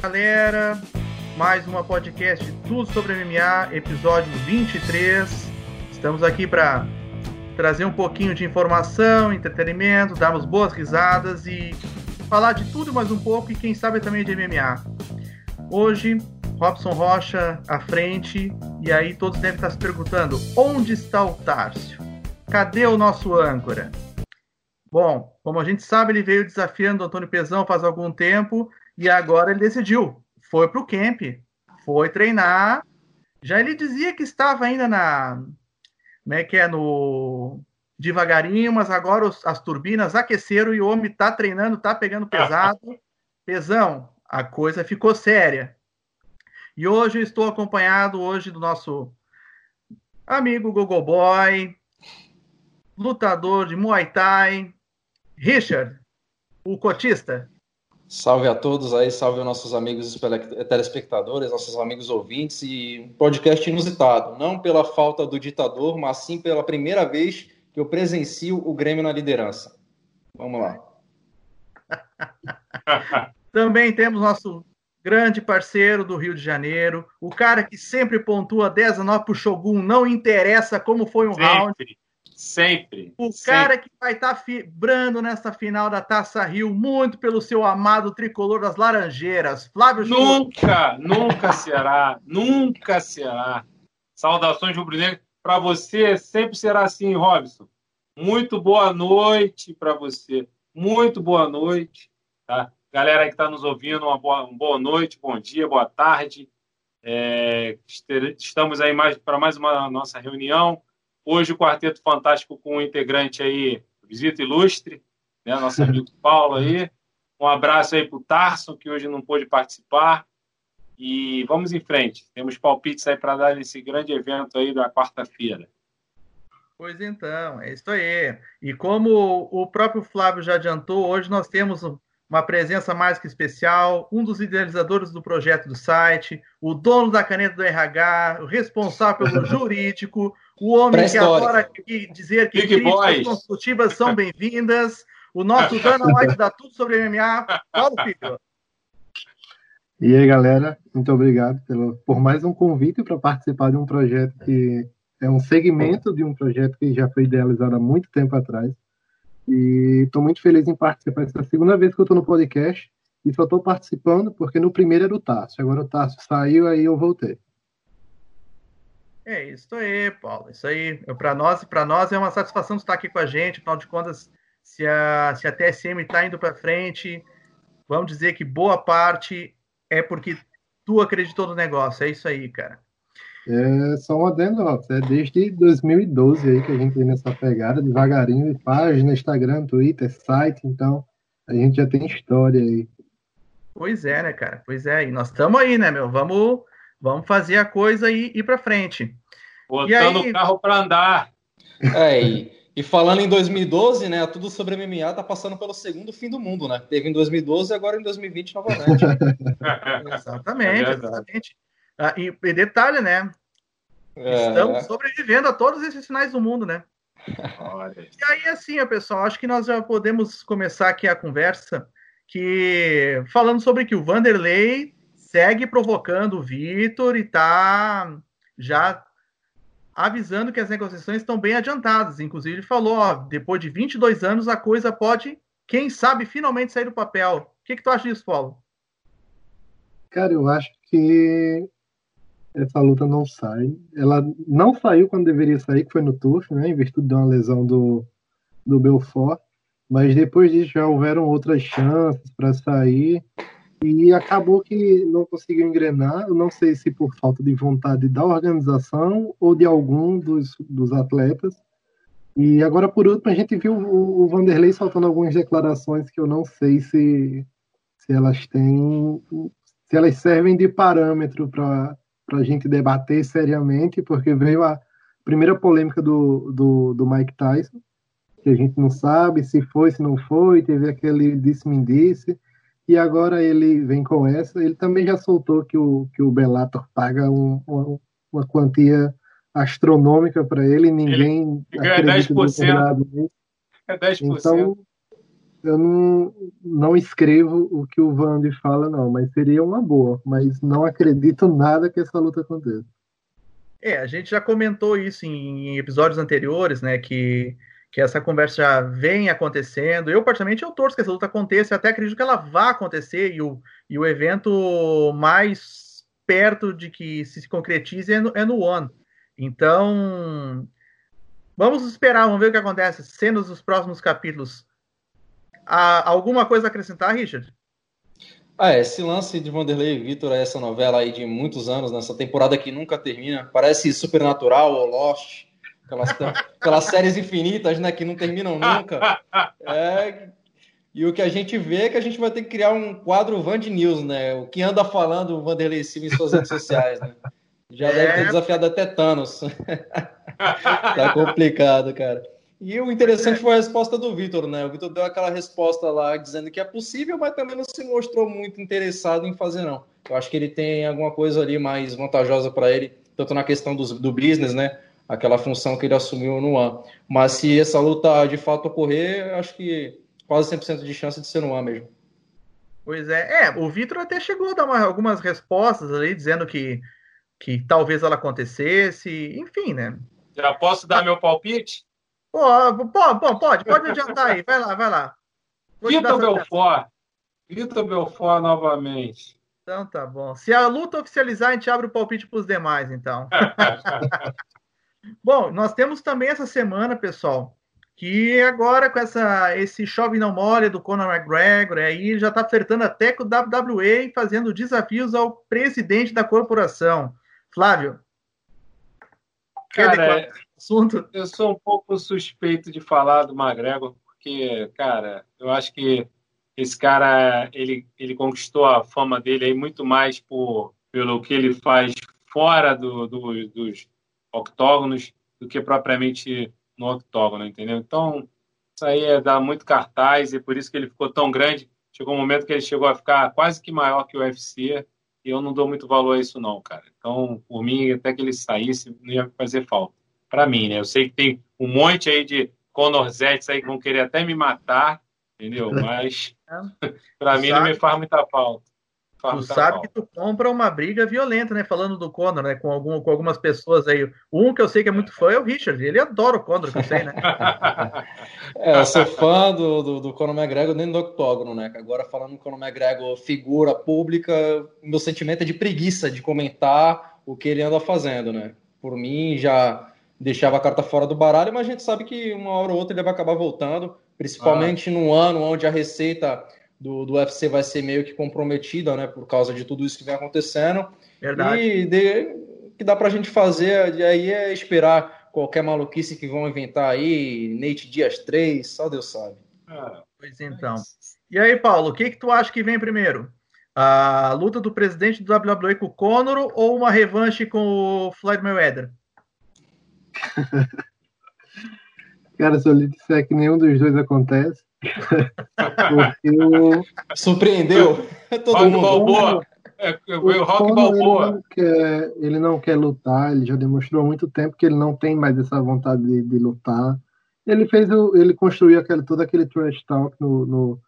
galera, mais uma podcast Tudo sobre MMA, episódio 23. Estamos aqui para trazer um pouquinho de informação, entretenimento, darmos boas risadas e falar de tudo mais um pouco e quem sabe também de MMA. Hoje, Robson Rocha à frente e aí todos devem estar se perguntando: onde está o Tárcio? Cadê o nosso âncora? Bom, como a gente sabe, ele veio desafiando o Antônio Pezão faz algum tempo e agora ele decidiu. Foi para o camp, foi treinar. Já ele dizia que estava ainda na. Como é que é? No. Devagarinho, mas agora os, as turbinas aqueceram e o homem está treinando, está pegando pesado. Pezão, a coisa ficou séria. E hoje eu estou acompanhado hoje do nosso amigo Google Boy, lutador de Muay Thai, Richard, o cotista. Salve a todos aí, salve aos nossos amigos telespectadores, nossos amigos ouvintes e um podcast inusitado, não pela falta do ditador, mas sim pela primeira vez que eu presencio o Grêmio na liderança. Vamos lá. Também temos nosso grande parceiro do Rio de Janeiro, o cara que sempre pontua 10 a 9 pro Shogun, não interessa como foi um sempre, round. Sempre. O sempre. cara que vai estar tá vibrando nessa final da Taça Rio, muito pelo seu amado tricolor das Laranjeiras, Flávio Nunca, nunca será, nunca será. Saudações rubro-negro. Para você, sempre será assim, Robson. Muito boa noite para você. Muito boa noite. Tá? Galera que está nos ouvindo, uma boa, uma boa noite, bom dia, boa tarde. É, estamos aí mais, para mais uma nossa reunião. Hoje o Quarteto Fantástico com um integrante aí, visita ilustre, né, nosso amigo Paulo aí. Um abraço aí para o Tarson, que hoje não pôde participar. E vamos em frente. Temos palpites aí para dar nesse grande evento aí da quarta-feira. Pois então, é isso aí. E como o próprio Flávio já adiantou, hoje nós temos uma presença mais que especial, um dos idealizadores do projeto do site, o dono da caneta do RH, o responsável pelo jurídico, o homem que adora dizer que Big críticas construtivas são bem-vindas, o nosso Dana White dá tudo sobre MMA, Paulo Filho. E aí, galera, muito obrigado pelo, por mais um convite para participar de um projeto que é um segmento de um projeto que já foi idealizado há muito tempo atrás. E estou muito feliz em participar. Essa é a segunda vez que eu estou no podcast e só estou participando porque no primeiro era o Tarso. Agora o Tarso saiu, aí eu voltei. É isso aí, Paulo. Isso aí. Para nós, para nós é uma satisfação estar aqui com a gente. Afinal de contas, se a, se a TSM está indo para frente, vamos dizer que boa parte é porque tu acreditou no negócio. É isso aí, cara. É só um adendo, é desde 2012 aí que a gente vem nessa pegada, devagarinho, página, Instagram, Twitter, site, então a gente já tem história aí. Pois é, né, cara? Pois é, e nós estamos aí, né, meu? Vamos, vamos fazer a coisa e ir para frente. Botando aí... o carro para andar. É, e, e, falando em 2012, né, tudo sobre MMA tá passando pelo segundo fim do mundo, né? Teve em 2012 e agora em 2020 novamente. exatamente, é exatamente. Ah, e, e, detalhe, né? É... Estamos sobrevivendo a todos esses sinais do mundo, né? e aí, assim, pessoal, acho que nós já podemos começar aqui a conversa que falando sobre que o Vanderlei segue provocando o Vitor e tá já avisando que as negociações estão bem adiantadas. Inclusive, ele falou: ó, depois de 22 anos, a coisa pode, quem sabe, finalmente sair do papel. O que, que tu acha disso, Paulo? Cara, eu acho que essa luta não sai. Ela não saiu quando deveria sair, que foi no Turf, né, em virtude de uma lesão do, do Belfort. Mas depois disso já houveram outras chances para sair e acabou que não conseguiu engrenar. Eu não sei se por falta de vontade da organização ou de algum dos, dos atletas. E agora, por último, a gente viu o, o Vanderlei soltando algumas declarações que eu não sei se, se elas têm, se elas servem de parâmetro para a gente debater seriamente, porque veio a primeira polêmica do, do, do, Mike Tyson, que a gente não sabe se foi, se não foi, teve aquele disse-me disse, e agora ele vem com essa. Ele também já soltou que o, que o Bellator paga um, uma, uma quantia astronômica para ele, ninguém ele acredita 10%. É 10%. Então, eu não, não escrevo o que o Vandy fala, não, mas seria uma boa. Mas não acredito nada que essa luta aconteça. É, a gente já comentou isso em episódios anteriores, né? Que, que essa conversa já vem acontecendo. Eu, particularmente, eu torço que essa luta aconteça, até acredito que ela vá acontecer, e o, e o evento mais perto de que se concretize é no, é no One. Então, vamos esperar, vamos ver o que acontece. Sendo os próximos capítulos ah, alguma coisa a acrescentar, Richard? Ah, esse lance de Vanderlei e Vitor, essa novela aí de muitos anos, nessa temporada que nunca termina, parece Supernatural ou Lost, aquelas, aquelas séries infinitas, né, que não terminam nunca. É, e o que a gente vê é que a gente vai ter que criar um quadro Vand News, né, o que anda falando o Vanderlei Silva em suas redes sociais, né. Já é... deve ter desafiado até Thanos. tá complicado, cara. E o interessante foi a resposta do Vitor, né? O Vitor deu aquela resposta lá dizendo que é possível, mas também não se mostrou muito interessado em fazer, não. Eu acho que ele tem alguma coisa ali mais vantajosa para ele, tanto na questão do, do business, né? Aquela função que ele assumiu no ano. Mas se essa luta de fato ocorrer, acho que quase 100% de chance de ser no ano mesmo. Pois é, é, o Vitor até chegou a dar uma, algumas respostas ali, dizendo que, que talvez ela acontecesse, enfim, né? Já posso dar meu palpite? Pô, pô, pode, pode adiantar aí. Vai lá, vai lá. Vitor Belfort. Vitor Belfort novamente. Então tá bom. Se a luta oficializar, a gente abre o palpite para os demais, então. bom, nós temos também essa semana, pessoal, que agora com essa, esse chove não molha do Conor McGregor, aí já está flertando até com o WWE e fazendo desafios ao presidente da corporação. Flávio. Cara, assunto. Eu sou um pouco suspeito de falar do McGregor, porque, cara, eu acho que esse cara ele, ele conquistou a fama dele aí muito mais por, pelo que ele faz fora do, do, dos octógonos do que propriamente no octógono, entendeu? Então, isso aí é dar muito cartaz e por isso que ele ficou tão grande. Chegou um momento que ele chegou a ficar quase que maior que o UFC e eu não dou muito valor a isso não, cara. Então, por mim, até que ele saísse, não ia fazer falta para mim, né? Eu sei que tem um monte aí de Conorzetes aí que vão querer até me matar, entendeu? Mas para mim não me faz muita falta. Tu sabe falta. que tu compra uma briga violenta, né? Falando do Conor, né? Com, algum, com algumas pessoas aí. Um que eu sei que é muito fã é o Richard. Ele adora o Conor, que eu sei, né? é, eu sou fã do, do, do Conor McGregor dentro do octógono, né? Agora falando do Conor McGregor figura pública, meu sentimento é de preguiça de comentar o que ele anda fazendo, né? Por mim, já deixava a carta fora do baralho, mas a gente sabe que uma hora ou outra ele vai acabar voltando, principalmente ah. num ano onde a receita do, do UFC vai ser meio que comprometida, né, por causa de tudo isso que vem acontecendo. Verdade. E de, que dá pra gente fazer aí é esperar qualquer maluquice que vão inventar aí, Nate Dias 3, só Deus sabe. Ah, pois então. E aí, Paulo, o que que tu acha que vem primeiro? A luta do presidente do WWE com o Conor ou uma revanche com o Floyd Mayweather? Cara, se eu lhe disser que nenhum dos dois acontece. Eu... Surpreendeu todo Rock mundo. Balboa. É, o Rock Balboa. Ele não, quer, ele não quer lutar, ele já demonstrou há muito tempo que ele não tem mais essa vontade de, de lutar. Ele fez o, ele construiu aquele, todo aquele trash talk no, no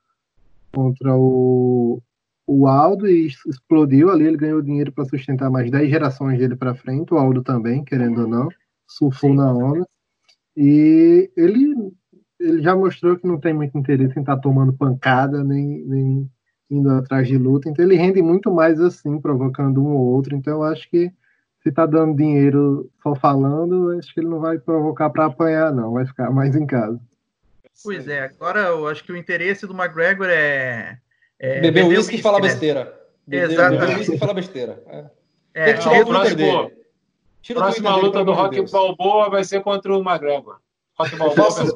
contra o, o Aldo e explodiu ali. Ele ganhou dinheiro para sustentar mais 10 gerações dele para frente. O Aldo também, querendo ou não surfou na onda. E ele, ele já mostrou que não tem muito interesse em estar tá tomando pancada, nem, nem indo atrás de luta. Então ele rende muito mais assim, provocando um ou outro. Então eu acho que se tá dando dinheiro só falando, acho que ele não vai provocar para apanhar, não. Vai ficar mais em casa. Pois é, agora eu acho que o interesse do McGregor é. é beber uísque e falar né? besteira. Exatamente. Beber uísque e falar besteira. É. É, é, Tira Próxima luta do Rock Balboa vai ser contra o McGregor. Versus.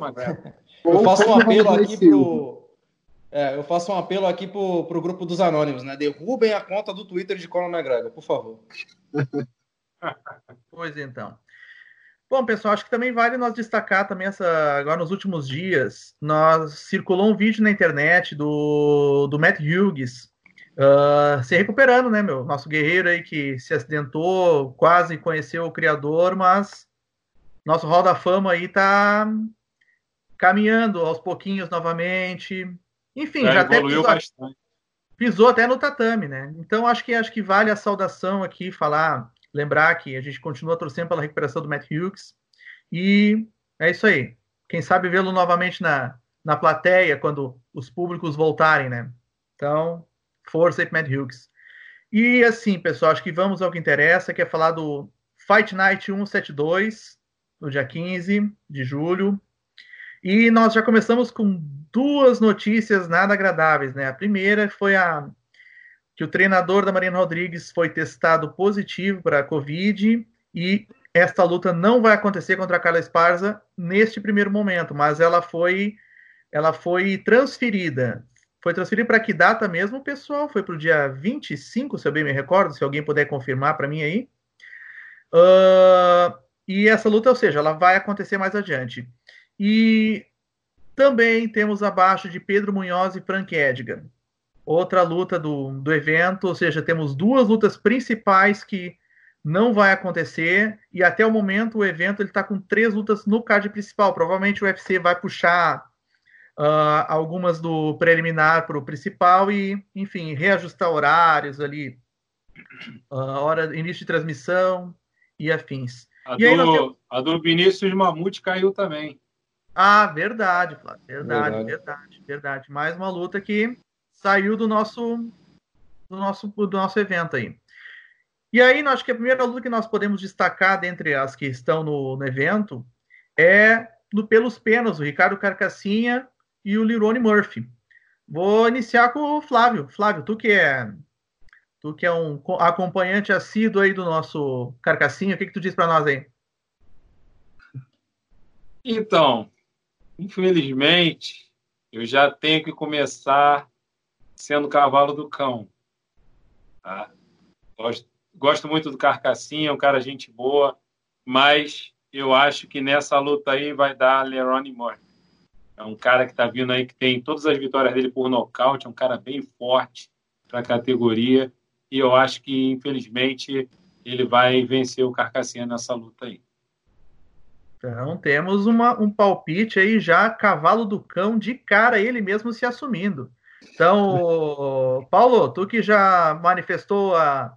Eu faço um apelo aqui pro. É, eu faço um apelo aqui pro, pro grupo dos anônimos, né? Derrubem a conta do Twitter de Conor McGregor, por favor. pois então. Bom, pessoal, acho que também vale nós destacar também essa. Agora, nos últimos dias, nós circulou um vídeo na internet do, do Matt Hughes, Uh, se recuperando, né, meu? Nosso guerreiro aí que se acidentou, quase conheceu o Criador, mas nosso Hall da Fama aí tá caminhando aos pouquinhos novamente. Enfim, já, já até pisou, bastante. pisou até no tatame, né? Então acho que acho que vale a saudação aqui falar, lembrar que a gente continua torcendo pela recuperação do Matt Hughes e é isso aí. Quem sabe vê-lo novamente na, na plateia quando os públicos voltarem, né? Então, força aí Matt Hughes. E assim, pessoal, acho que vamos ao que interessa, que é falar do Fight Night 172, no dia 15 de julho. E nós já começamos com duas notícias nada agradáveis, né? A primeira foi a que o treinador da Mariana Rodrigues foi testado positivo para a Covid e esta luta não vai acontecer contra a Carla Esparza neste primeiro momento, mas ela foi ela foi transferida. Foi transferida para que data mesmo, pessoal? Foi para o dia 25, se eu bem me recordo, se alguém puder confirmar para mim aí. Uh, e essa luta, ou seja, ela vai acontecer mais adiante. E também temos abaixo de Pedro Munhoz e Frank Edgar. Outra luta do, do evento, ou seja, temos duas lutas principais que não vai acontecer e até o momento o evento está com três lutas no card principal. Provavelmente o UFC vai puxar uh, algumas do preliminar para o principal e, enfim, reajustar horários ali, uh, hora início de transmissão e afins. A, do, temos... a do Vinícius Mamute caiu também. Ah, verdade, Flávio. Verdade, verdade, verdade, verdade. Mais uma luta que saiu do nosso do nosso do nosso evento aí. E aí, acho que a primeira luta que nós podemos destacar dentre as que estão no, no evento é do pelos penas, o Ricardo Carcassinha e o Lirone Murphy. Vou iniciar com o Flávio. Flávio, tu que é tu que é um acompanhante assíduo aí do nosso Carcassinha, o que, que tu diz para nós aí? Então, infelizmente, eu já tenho que começar sendo cavalo do cão. Tá? Gosto, gosto muito do Carcassinha, é um cara gente boa, mas eu acho que nessa luta aí vai dar Lerone Moore. É um cara que está vindo aí que tem todas as vitórias dele por nocaute, é um cara bem forte para a categoria. E eu acho que, infelizmente, ele vai vencer o Carcassinha nessa luta aí. Então temos uma, um palpite aí já, cavalo do cão, de cara, ele mesmo se assumindo. Então, Paulo, tu que já manifestou a,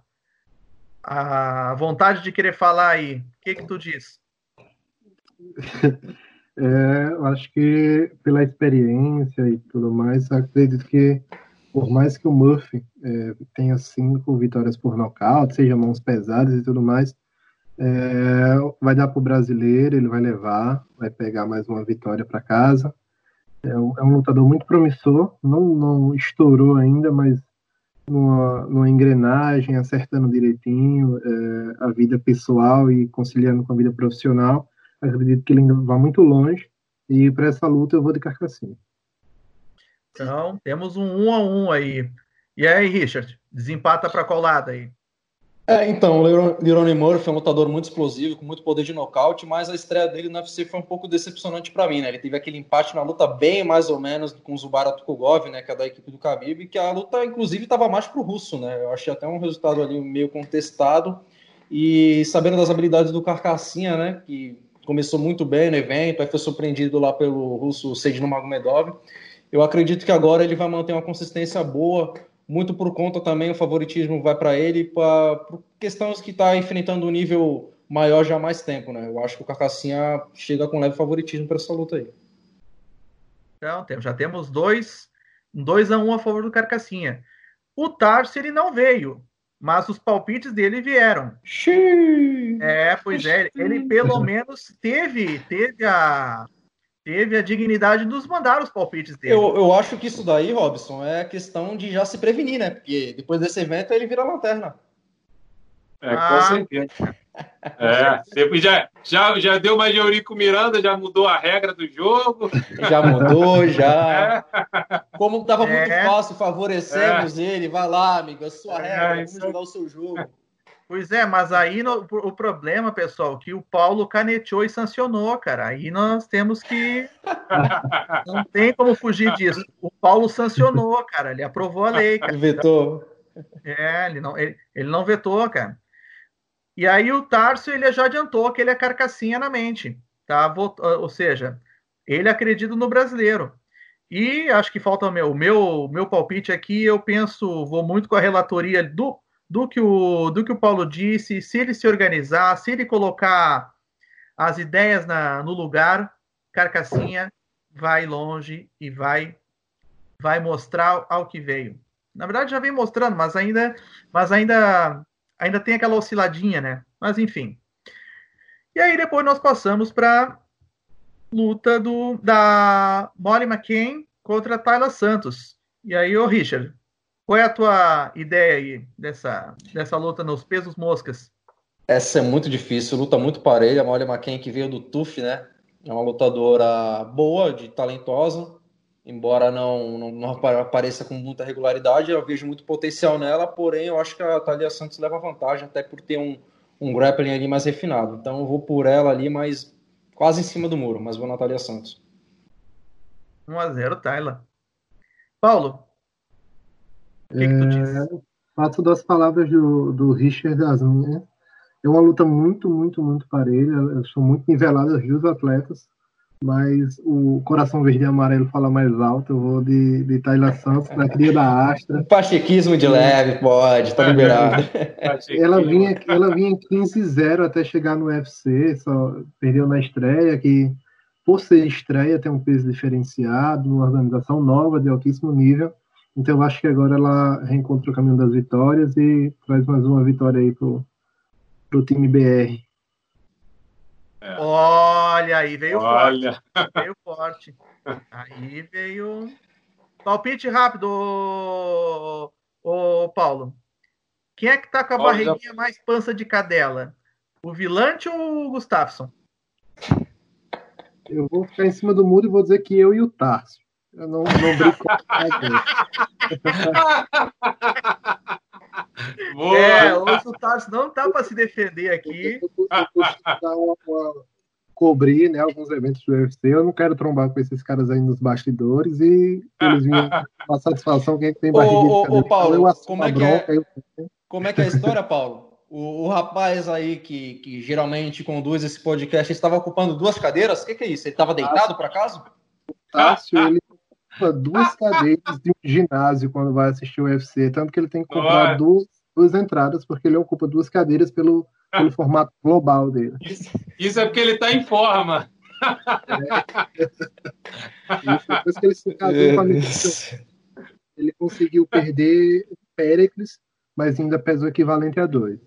a vontade de querer falar aí, o que, que tu diz? É, eu acho que pela experiência e tudo mais, acredito que por mais que o Murphy é, tenha cinco vitórias por nocaute, seja mãos pesadas e tudo mais, é, vai dar para o brasileiro, ele vai levar, vai pegar mais uma vitória para casa. É um, é um, lutador muito promissor, não, não estourou ainda, mas numa, numa engrenagem, acertando direitinho é, a vida pessoal e conciliando com a vida profissional. Acredito que ele ainda vai muito longe. E para essa luta eu vou de Carcassinha. Então, temos um um a um aí. E aí, Richard, desempata para qual lado aí? É, então, o Lerone Murphy é um lutador muito explosivo, com muito poder de nocaute, mas a estreia dele no UFC foi um pouco decepcionante para mim, né? Ele teve aquele empate na luta bem mais ou menos com o Zubara Tukugov, né, que é da equipe do Khabib, que a luta inclusive estava mais pro russo, né? Eu achei até um resultado ali meio contestado. E sabendo das habilidades do Carcassinha, né, que começou muito bem no evento, aí foi surpreendido lá pelo russo Seidino Magomedov. Eu acredito que agora ele vai manter uma consistência boa, muito por conta também o favoritismo vai para ele, para questões que está enfrentando um nível maior já há mais tempo, né? Eu acho que o Carcassinha chega com leve favoritismo para essa luta aí. Então, já temos dois, dois a um a favor do Carcassinha. O Tarso ele não veio, mas os palpites dele vieram. Xiii. É, pois é, ele pelo menos teve, teve a teve a dignidade de nos mandar os palpites dele. Eu, eu acho que isso daí, Robson, é questão de já se prevenir, né? Porque depois desse evento ele vira lanterna. É, ah. com certeza. É, depois já, já, já deu mais de Eurico Miranda, já mudou a regra do jogo. Já mudou, já. É. Como estava é. muito fácil, favorecemos é. ele. Vai lá, amigo, a sua é, regra, vamos jogar o seu jogo. Pois é, mas aí no, o problema, pessoal, que o Paulo caneteou e sancionou, cara. Aí nós temos que. não tem como fugir disso. O Paulo sancionou, cara. Ele aprovou a lei. Cara. Ele vetou. É, ele não, ele, ele não vetou, cara. E aí o Tarso ele já adiantou que ele é carcassinha na mente, tá? Ou seja, ele acredita no brasileiro. E acho que falta o meu, meu, meu palpite aqui. Eu penso, vou muito com a relatoria do, do, que o, do que o Paulo disse. Se ele se organizar, se ele colocar as ideias na, no lugar, Carcassinha vai longe e vai vai mostrar ao que veio. Na verdade já vem mostrando, mas ainda mas ainda ainda tem aquela osciladinha, né? Mas enfim. E aí depois nós passamos para luta do, da Molly McCain contra Tayla Santos. E aí, ô Richard, qual é a tua ideia aí dessa, dessa luta nos pesos moscas? Essa é muito difícil, luta muito parelha. A Molly McCain que veio do TUF, né? É uma lutadora boa, de talentosa, embora não, não, não, apareça com muita regularidade, eu vejo muito potencial nela, porém eu acho que a Thalia Santos leva vantagem, até por ter um, um grappling ali mais refinado. Então eu vou por ela ali, mas quase em cima do muro, mas vou na Thalia Santos. 1x0, Tayla. Paulo, o que, é, que tu diz? Fato das palavras do, do Richard das minhas. É uma luta muito, muito, muito parelha. São muito niveladas as duas atletas. Mas o coração verde e amarelo fala mais alto. Eu vou de, de Tayla Santos, na cria da Astra. Pachequismo de leve, pode, tá liberado. ela vinha, ela vinha em 15-0 até chegar no UFC, só perdeu na estreia, que por ser estreia tem um peso diferenciado, uma organização nova de altíssimo nível. Então eu acho que agora ela reencontra o caminho das vitórias e traz mais uma vitória aí pro, pro time BR. É. Olha aí, veio Olha. forte. Veio forte. Aí veio. Palpite rápido, ô, ô Paulo. Quem é que tá com a Olha. barriguinha mais pança de cadela? O Vilante ou o Gustafsson? Eu vou ficar em cima do muro e vou dizer que eu e o Tarso. Eu não, não brinco Boa. É, o Tarso não tá para se defender aqui. Eu, cobrir né, alguns eventos do UFC. Eu não quero trombar com esses caras aí nos bastidores e eles vinham com a satisfação que a gente tem barriga ô, ô, ô, Paulo, eu como é, que é, eu... como é que é a história, Paulo? O, o, rapaz aí que, que geralmente conduz esse podcast estava ocupando duas cadeiras. O que, que, é isso? Ele estava deitado, por acaso? O Tássio, ele ocupa duas cadeiras de um ginásio quando vai assistir o UFC. Tanto que ele tem que comprar duas, duas entradas, porque ele ocupa duas cadeiras pelo, pelo formato global dele. Isso, isso é porque ele está em forma. É. Isso, depois que ele se casou com a minha ele conseguiu perder o Péricles, mas ainda pesou equivalente a dois.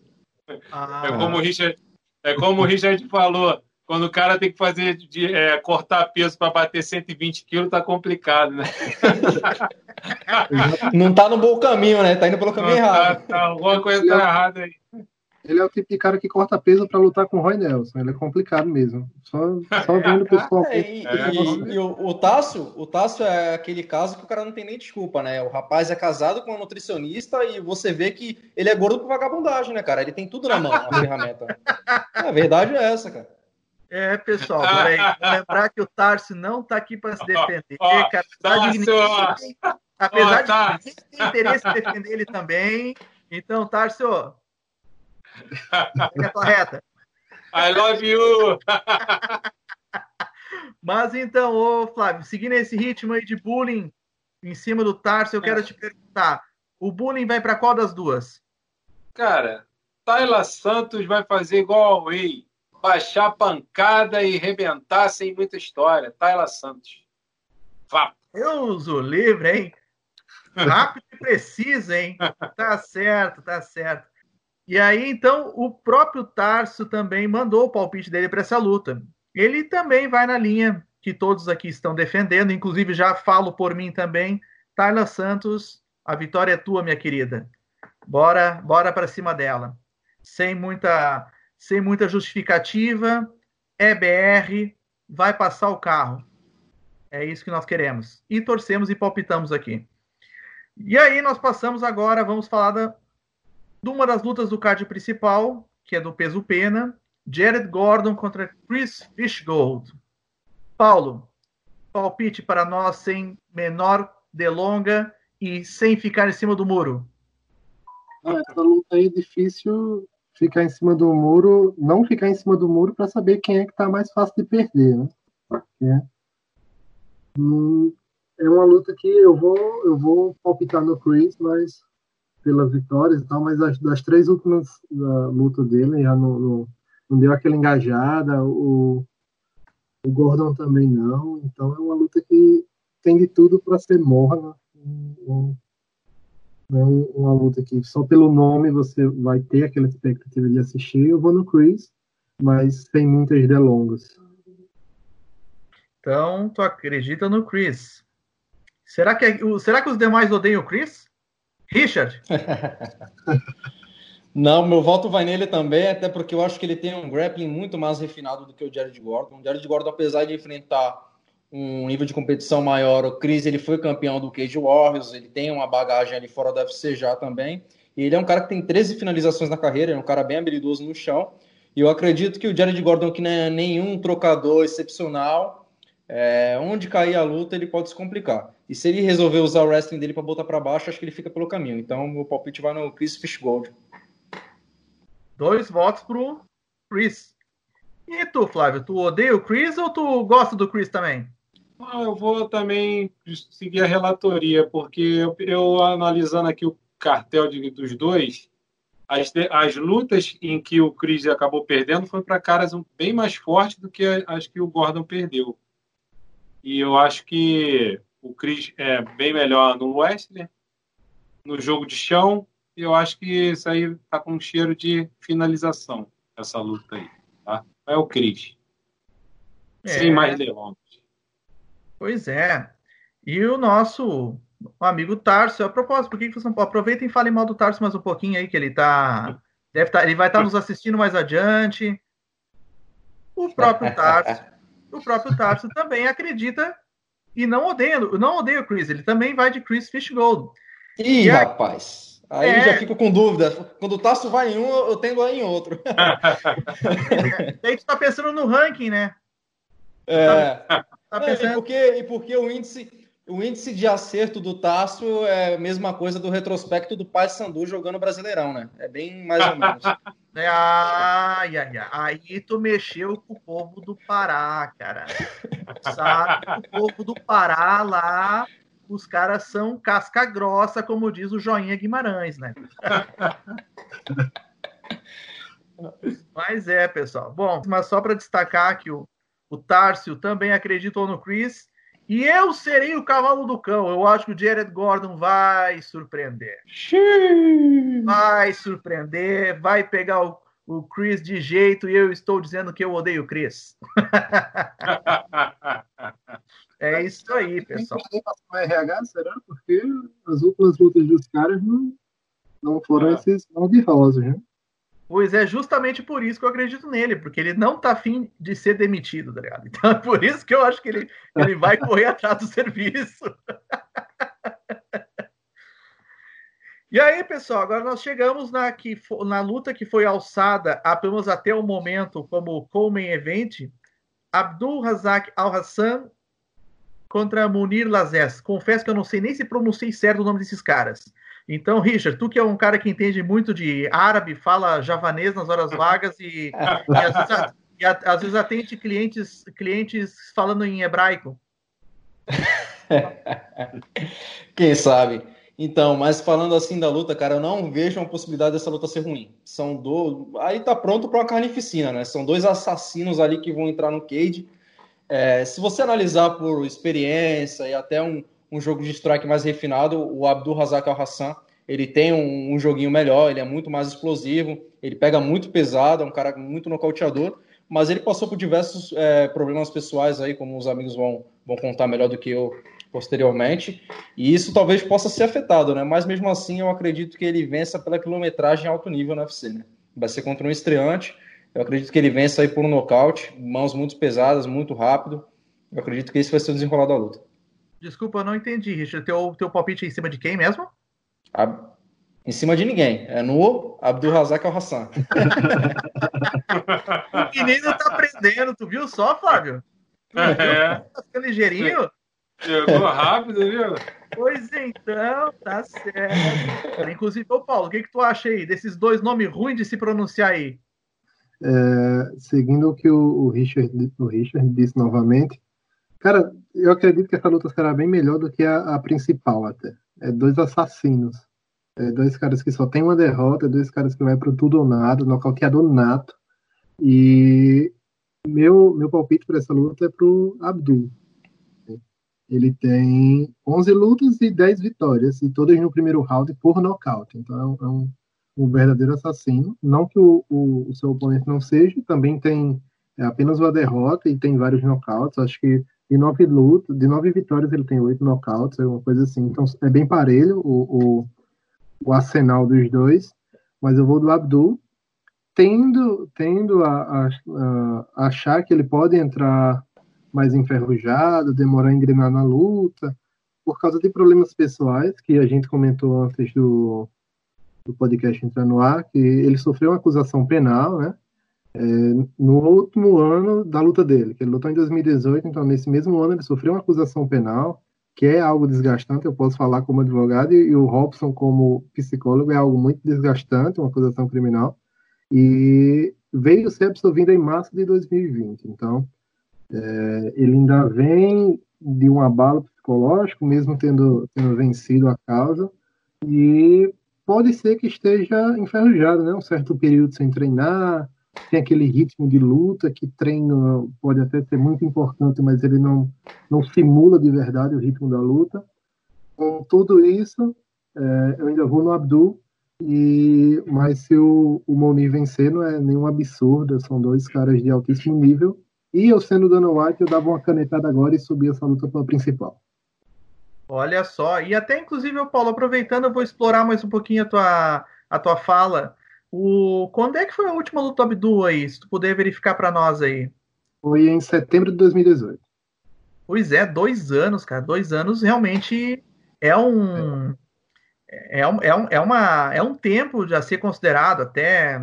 Ah. É como o Richard, é como o Richard falou, quando o cara tem que fazer de, é, cortar peso para bater 120 quilos, tá complicado, né? Não tá no bom caminho, né? Tá indo pelo caminho Não, tá, errado. Tá, tá, alguma coisa tá errada aí. Ele é o tipo de cara que corta peso para lutar com o Roy Nelson. Ele é complicado mesmo. Só, só vendo o pessoal. É, e, e, e o, o Tássio, o Tássio é aquele caso que o cara não tem nem desculpa, né? O rapaz é casado com uma nutricionista e você vê que ele é gordo por vagabundagem, né, cara? Ele tem tudo na mão, a ferramenta. A verdade é essa, cara. É, pessoal, peraí, lembrar que o Tarso não tá aqui para se defender, oh, cara. Apesar de apesar oh, de ninguém ter interesse em defender ele também. Então, Tarso, é correta. I love you! Mas então, ô Flávio, seguindo esse ritmo aí de bullying em cima do Tarso, eu quero é. te perguntar: o bullying vai para qual das duas? Cara, Tayla Santos vai fazer igual ao Way, baixar pancada e rebentar sem muita história. Tayla Santos. Vá. Eu uso livre, hein? Rápido e preciso, hein? Tá certo, tá certo. E aí, então, o próprio Tarso também mandou o palpite dele para essa luta. Ele também vai na linha que todos aqui estão defendendo, inclusive já falo por mim também. Tayla Santos, a vitória é tua, minha querida. Bora, bora para cima dela. Sem muita, sem muita justificativa, é BR, vai passar o carro. É isso que nós queremos. E torcemos e palpitamos aqui. E aí nós passamos agora, vamos falar da de uma das lutas do card principal, que é do peso pena, Jared Gordon contra Chris Fishgold. Paulo, palpite para nós sem menor delonga e sem ficar em cima do muro. essa luta aí é difícil ficar em cima do muro, não ficar em cima do muro para saber quem é que está mais fácil de perder, né? Hum, é uma luta que eu vou, eu vou palpitar no Chris, mas pelas vitórias e tal, mas das, das três últimas da luta dele já não, não, não, deu aquela engajada, o, o Gordon também não, então é uma luta que tem de tudo para ser morna. Um, é uma luta que só pelo nome você vai ter aquela expectativa de assistir. Eu vou no Chris, mas sem muitas delongas. Então, tu acredita no Chris? Será que, será que os demais odeiam o Chris? Richard? Não, meu voto vai nele também, até porque eu acho que ele tem um grappling muito mais refinado do que o Jared Gordon. O Jared Gordon, apesar de enfrentar um nível de competição maior, o Chris ele foi campeão do Cage Warriors, ele tem uma bagagem ali fora do UFC já também. E ele é um cara que tem 13 finalizações na carreira, é um cara bem habilidoso no chão. E eu acredito que o Jared Gordon, que não é nenhum trocador excepcional, é, onde cair a luta, ele pode se complicar. E se ele resolver usar o wrestling dele para botar para baixo, acho que ele fica pelo caminho. Então, o palpite vai no Chris Fishgold. Dois votos pro Chris. E tu, Flávio, tu odeia o Chris ou tu gosta do Chris também? Eu vou também seguir a relatoria, porque eu, eu analisando aqui o cartel de, dos dois, as, as lutas em que o Chris acabou perdendo foi para caras bem mais fortes do que as que o Gordon perdeu. E eu acho que o Chris é bem melhor no Wesley, no jogo de chão. E eu acho que isso aí tá com um cheiro de finalização, essa luta aí. Tá? É o Chris. É. Sem mais delongas. Pois é. E o nosso amigo Tarso, a propósito, por que você não aproveita e fale mal do Tarso mais um pouquinho aí, que ele tá. Deve tá, ele vai estar tá nos assistindo mais adiante. O próprio Tarso o próprio Tarso também acredita e não odeia, não odeia o Chris, ele também vai de Chris Fishgold. Ih, e rapaz, aí é... já fico com dúvida. Quando o Tarso vai em um, eu tendo aí em outro. aí tu tá pensando no ranking, né? É. Tá, tá pensando... é, e, porque, e porque o índice o índice de acerto do Tasso é a mesma coisa do retrospecto do Pai Sandu jogando Brasileirão, né? É bem mais ou menos. É, ai, ai, ai. Aí tu mexeu com o povo do Pará, cara. Sabe? O povo do Pará lá, os caras são casca grossa, como diz o Joinha Guimarães, né? Mas é, pessoal. Bom, mas só para destacar que o, o Tárcio também acreditou no Chris e eu serei o cavalo do cão. Eu acho que o Jared Gordon vai surpreender. Vai surpreender, vai pegar o, o Chris de jeito e eu estou dizendo que eu odeio o Chris. é isso aí, pessoal. Tem que RH, será? Porque as últimas lutas dos caras não, não foram ah. esses não de rosa, né? Pois é justamente por isso que eu acredito nele, porque ele não tá afim de ser demitido, tá ligado? Então é por isso que eu acho que ele, ele vai correr atrás do serviço. E aí, pessoal, agora nós chegamos na, que, na luta que foi alçada, apenas até o momento, como Coleman Event, Abdul Razak Al-Hassan contra Munir Lazes. Confesso que eu não sei nem se pronunciei certo o nome desses caras. Então, Richard, tu que é um cara que entende muito de árabe, fala javanês nas horas vagas e, e, às, vezes, e às, vezes, atende clientes, clientes falando em hebraico. Quem sabe? Então, mas falando assim da luta, cara, eu não vejo uma possibilidade dessa luta ser ruim. São dois. Aí tá pronto para uma carnificina, né? São dois assassinos ali que vão entrar no cage. É, se você analisar por experiência e até um, um jogo de strike mais refinado. O Abdul Razak Al-Hassan, ele tem um, um, joguinho melhor, ele é muito mais explosivo, ele pega muito pesado, é um cara muito nocauteador, mas ele passou por diversos é, problemas pessoais aí, como os amigos vão, vão contar melhor do que eu posteriormente, e isso talvez possa ser afetado, né? Mas mesmo assim, eu acredito que ele vença pela quilometragem alto nível no UFC, né? Vai ser contra um estreante, eu acredito que ele vença aí por um nocaute, mãos muito pesadas, muito rápido. Eu acredito que esse vai ser o desenrolar da luta. Desculpa, eu não entendi, Richard. Teu, teu palpite é em cima de quem mesmo? A... Em cima de ninguém. É no Abdul Razak Al Hassan. o menino tá aprendendo, tu viu só, Flávio? Tu é. viu? Tá ficando ligeirinho? Chegou rápido, viu? Pois então, tá certo. Inclusive, ô Paulo, o que, que tu acha aí desses dois nomes ruins de se pronunciar aí? É, seguindo o que o, o, Richard, o Richard disse novamente, Cara, eu acredito que essa luta será bem melhor do que a, a principal até. É dois assassinos. É dois caras que só tem uma derrota, dois caras que vai pro tudo ou nada, nocauteador nato. E meu, meu palpite para essa luta é pro Abdul. Ele tem 11 lutas e 10 vitórias, e todas no primeiro round por nocaute. Então é um, é um, verdadeiro assassino. Não que o, o, o, seu oponente não seja, também tem é, apenas uma derrota e tem vários nocautes. Acho que de nove lutas, de nove vitórias ele tem oito nocautes, é uma coisa assim. Então é bem parelho o, o, o arsenal dos dois. Mas eu vou do Abdul, tendo, tendo a, a, a, achar que ele pode entrar mais enferrujado, demorar a engrenar na luta, por causa de problemas pessoais, que a gente comentou antes do, do podcast entrar no ar, que ele sofreu uma acusação penal, né? É, no último ano da luta dele, que ele lutou em 2018, então nesse mesmo ano ele sofreu uma acusação penal, que é algo desgastante, eu posso falar como advogado, e, o Robson como psicólogo é algo muito desgastante, uma acusação criminal e veio ser absolvido em março de 2020. Então, é, ele ainda vem de um abalo psicológico, mesmo tendo, tendo vencido a causa, e pode ser que esteja enferrujado, né? Um certo período sem treinar, tem aquele ritmo de luta que treino pode até ser muito importante, mas ele não, não simula de verdade o ritmo da luta. Com tudo isso, é, eu ainda vou no Abdul, e, mas se o, o Moni vencer, não é nenhum absurdo, são dois caras de altíssimo nível. E eu sendo Dana White, eu dava uma canetada agora e subia essa luta para a principal. Olha só, e até inclusive, Paulo, aproveitando, eu vou explorar mais um pouquinho a tua, a tua fala. O, quando é que foi a última luta do Abdul aí? Se tu puder verificar para nós aí. Foi em setembro de 2018. Pois é, dois anos, cara. Dois anos realmente é um. É, é, um, é, um, é, uma, é um tempo a ser considerado até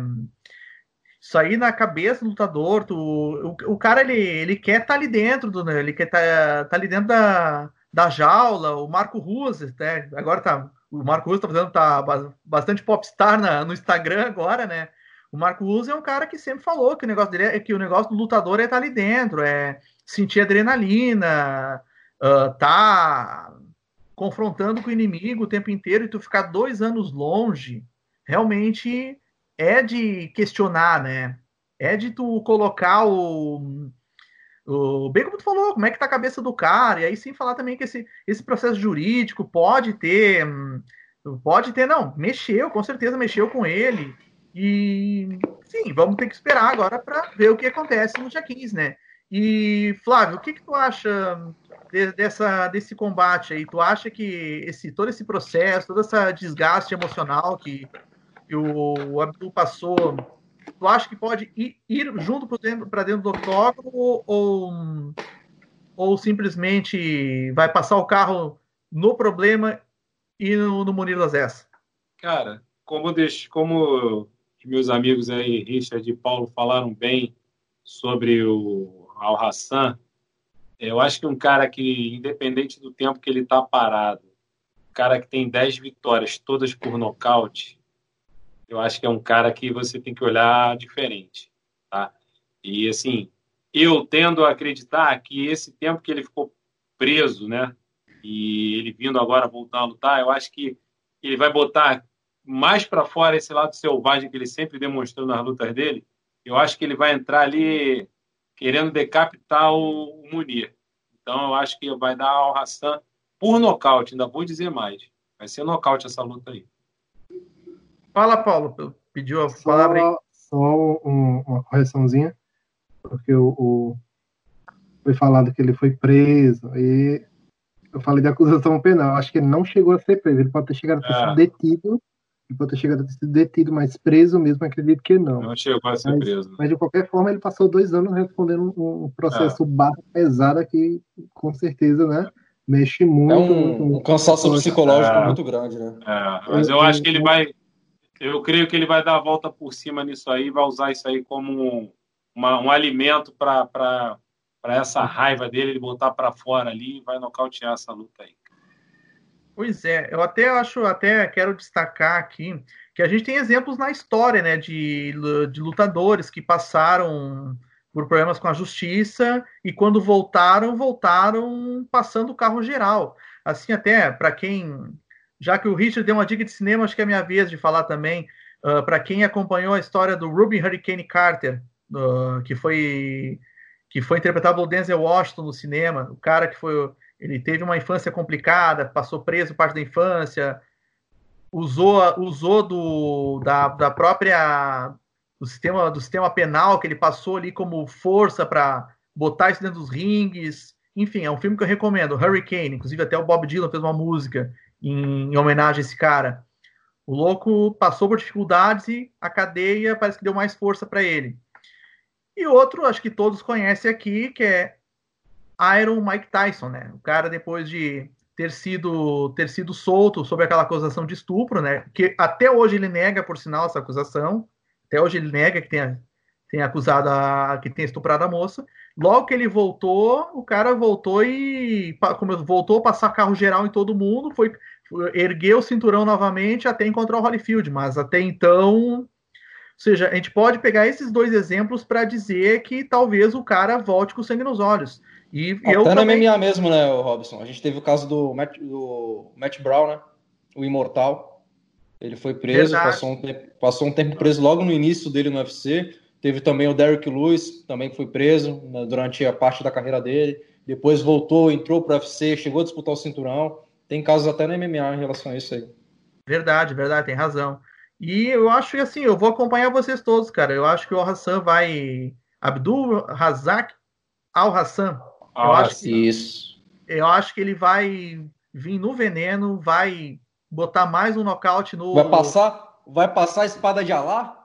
isso aí na cabeça do lutador, tu, o, o cara ele, ele quer estar tá ali dentro do, ele quer estar tá, tá ali dentro da, da jaula, o Marco Ruas, até, agora tá, o Marco Ruas tá fazendo tá bastante popstar na, no Instagram agora, né? O Marco Ruas é um cara que sempre falou que o negócio dele é que o negócio do lutador é estar tá ali dentro, é sentir adrenalina, uh, tá confrontando com o inimigo o tempo inteiro e tu ficar dois anos longe, realmente é de questionar, né? É de tu colocar o, o bem como tu falou, como é que tá a cabeça do cara, e aí sim falar também que esse, esse processo jurídico pode ter, pode ter, não, mexeu, com certeza mexeu com ele, e sim, vamos ter que esperar agora para ver o que acontece no dia 15, né? E Flávio, o que, que tu acha de, dessa, desse combate aí? Tu acha que esse, todo esse processo, todo esse desgaste emocional que, que o Abdul passou, tu acha que pode ir, ir junto para dentro, dentro do octógono ou, ou, simplesmente vai passar o carro no problema e no, no Munir das Cara, como, deixo, como meus amigos aí, Richard e Paulo, falaram bem sobre o Al Hassan, eu acho que um cara que, independente do tempo que ele está parado, um cara que tem 10 vitórias, todas por nocaute, eu acho que é um cara que você tem que olhar diferente, tá? E, assim, eu tendo a acreditar que esse tempo que ele ficou preso, né, e ele vindo agora voltar a lutar, eu acho que ele vai botar mais para fora esse lado selvagem que ele sempre demonstrou nas lutas dele. Eu acho que ele vai entrar ali querendo decapitar o, Munir. Então eu acho que vai dar ao Hassan por nocaute, ainda vou dizer mais. Vai ser nocaute essa luta aí. Fala, Paulo, pediu a só, palavra aí. Só um, uma correçãozinha, porque o, o, foi falado que ele foi preso, e eu falei de acusação penal. Acho que ele não chegou a ser preso, ele pode ter chegado a ter é. sido detido ele pode ter chegado a ter sido detido, mas preso mesmo, acredito que não. Não chegou a ser mas, preso. Mas de qualquer forma, ele passou dois anos respondendo um, processo é. barra pesado que, com certeza, né? Mexe muito. É um, um cansaço psicológico é. muito grande, né? É, mas eu acho que ele vai. Eu creio que ele vai dar a volta por cima nisso aí, vai usar isso aí como um, uma, um alimento para essa raiva dele, ele botar para fora ali e vai nocautear essa luta aí. Pois é, eu até acho, até quero destacar aqui que a gente tem exemplos na história, né, de, de lutadores que passaram por problemas com a justiça e quando voltaram, voltaram passando o carro geral. Assim, até para quem, já que o Richard deu uma dica de cinema, acho que é minha vez de falar também. Uh, para quem acompanhou a história do Ruby Hurricane Carter, uh, que foi que foi interpretado pelo Denzel Washington no cinema, o cara que foi ele teve uma infância complicada, passou preso parte da infância, usou usou do da, da própria do sistema do sistema penal que ele passou ali como força para botar isso dentro dos ringues. Enfim, é um filme que eu recomendo, Hurricane. Inclusive até o Bob Dylan fez uma música em, em homenagem a esse cara. O louco passou por dificuldades e a cadeia parece que deu mais força para ele. E outro, acho que todos conhecem aqui, que é Iron Mike Tyson, né? O cara depois de ter sido ter sido solto sobre aquela acusação de estupro, né? Que até hoje ele nega, por sinal, essa acusação. Até hoje ele nega que tenha, tenha acusado a, que tenha estuprado a moça. Logo que ele voltou, o cara voltou e como voltou a passar carro geral em todo mundo, foi ergueu o cinturão novamente até encontrar o Holyfield, mas até então, ou seja, a gente pode pegar esses dois exemplos para dizer que talvez o cara volte com sangue nos olhos. E Até eu também... MMA mesmo, né, Robson? A gente teve o caso do Matt, do Matt Brown, né? O Imortal. Ele foi preso, passou um, tempo, passou um tempo preso logo no início dele no UFC. Teve também o Derrick Lewis, também foi preso né, durante a parte da carreira dele. Depois voltou, entrou para o UFC, chegou a disputar o cinturão. Tem casos até no MMA em relação a isso aí. Verdade, verdade, tem razão. E eu acho que assim, eu vou acompanhar vocês todos, cara. Eu acho que o Hassan vai. Abdul Razak Al Hassan. Ah, eu acho que, isso. Eu acho que ele vai vir no veneno, vai botar mais um nocaute no. Vai passar, vai passar a espada de Alá?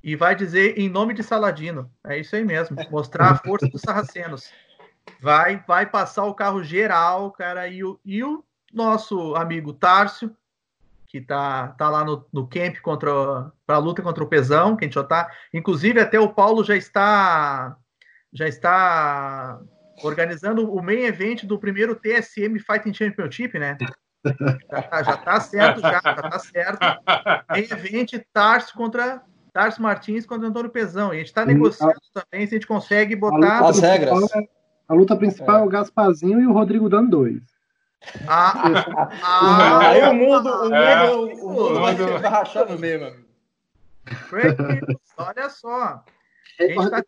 E vai dizer em nome de Saladino. É isso aí mesmo. Mostrar a força dos sarracenos. Vai, vai passar o carro geral, cara. E o, e o nosso amigo Tárcio, que tá, tá lá no, no camp contra para a luta contra o Pesão, que a gente já tá. Inclusive, até o Paulo já está já está organizando o main event do primeiro TSM Fighting Championship, né? Já tá, já tá certo, já, já tá certo. Main event Tarso contra Tarso Martins contra Antônio Pesão. E a gente está negociando também se a gente consegue botar as regras. É a luta principal é, é o Gasparzinho e o Rodrigo dando dois. Ah, ah, aí o mundo, o mundo, é, o mundo vai, vai rachar no meio, amigo. olha só. Tá...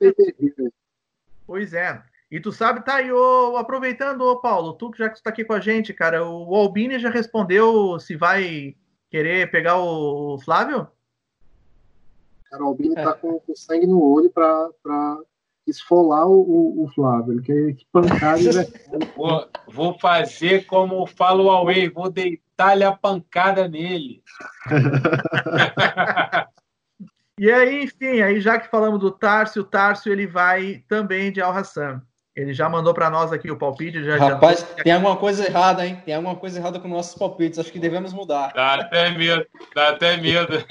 Pois é. E tu sabe, tá aí, ô, aproveitando, ô Paulo, tu já que está aqui com a gente, cara, o Albini já respondeu se vai querer pegar o Flávio? Cara, o Albini é. tá com, com sangue no olho para esfolar o, o, Flávio. Ele quer que pancada. vou, vou fazer como fala o Huawei, vou deitar-lhe a pancada nele. e aí, enfim, aí já que falamos do Tárcio, o Tárcio ele vai também de Al-Hassan. Ele já mandou para nós aqui o palpite. Já Rapaz, já... tem alguma coisa errada, hein? Tem alguma coisa errada com nossos palpites. Acho que devemos mudar. Dá até medo. Dá até medo.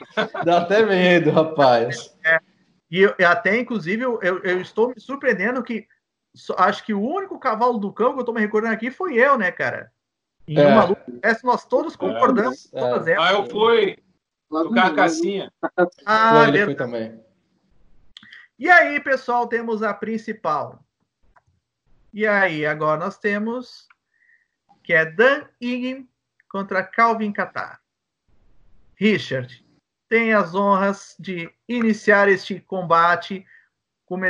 Dá até medo, rapaz. É. E eu, até, inclusive, eu, eu, estou me surpreendendo que acho que o único cavalo do campo que eu estou me recordando aqui foi eu, né, cara? Em é. uma luta essa, nós todos concordamos é. todas elas. Ah, eu fui do Carcassinha. Ah, ele foi também. E aí, pessoal, temos a principal. E aí, agora nós temos que é Dan Ingen contra Calvin Catar. Richard, tem as honras de iniciar este combate,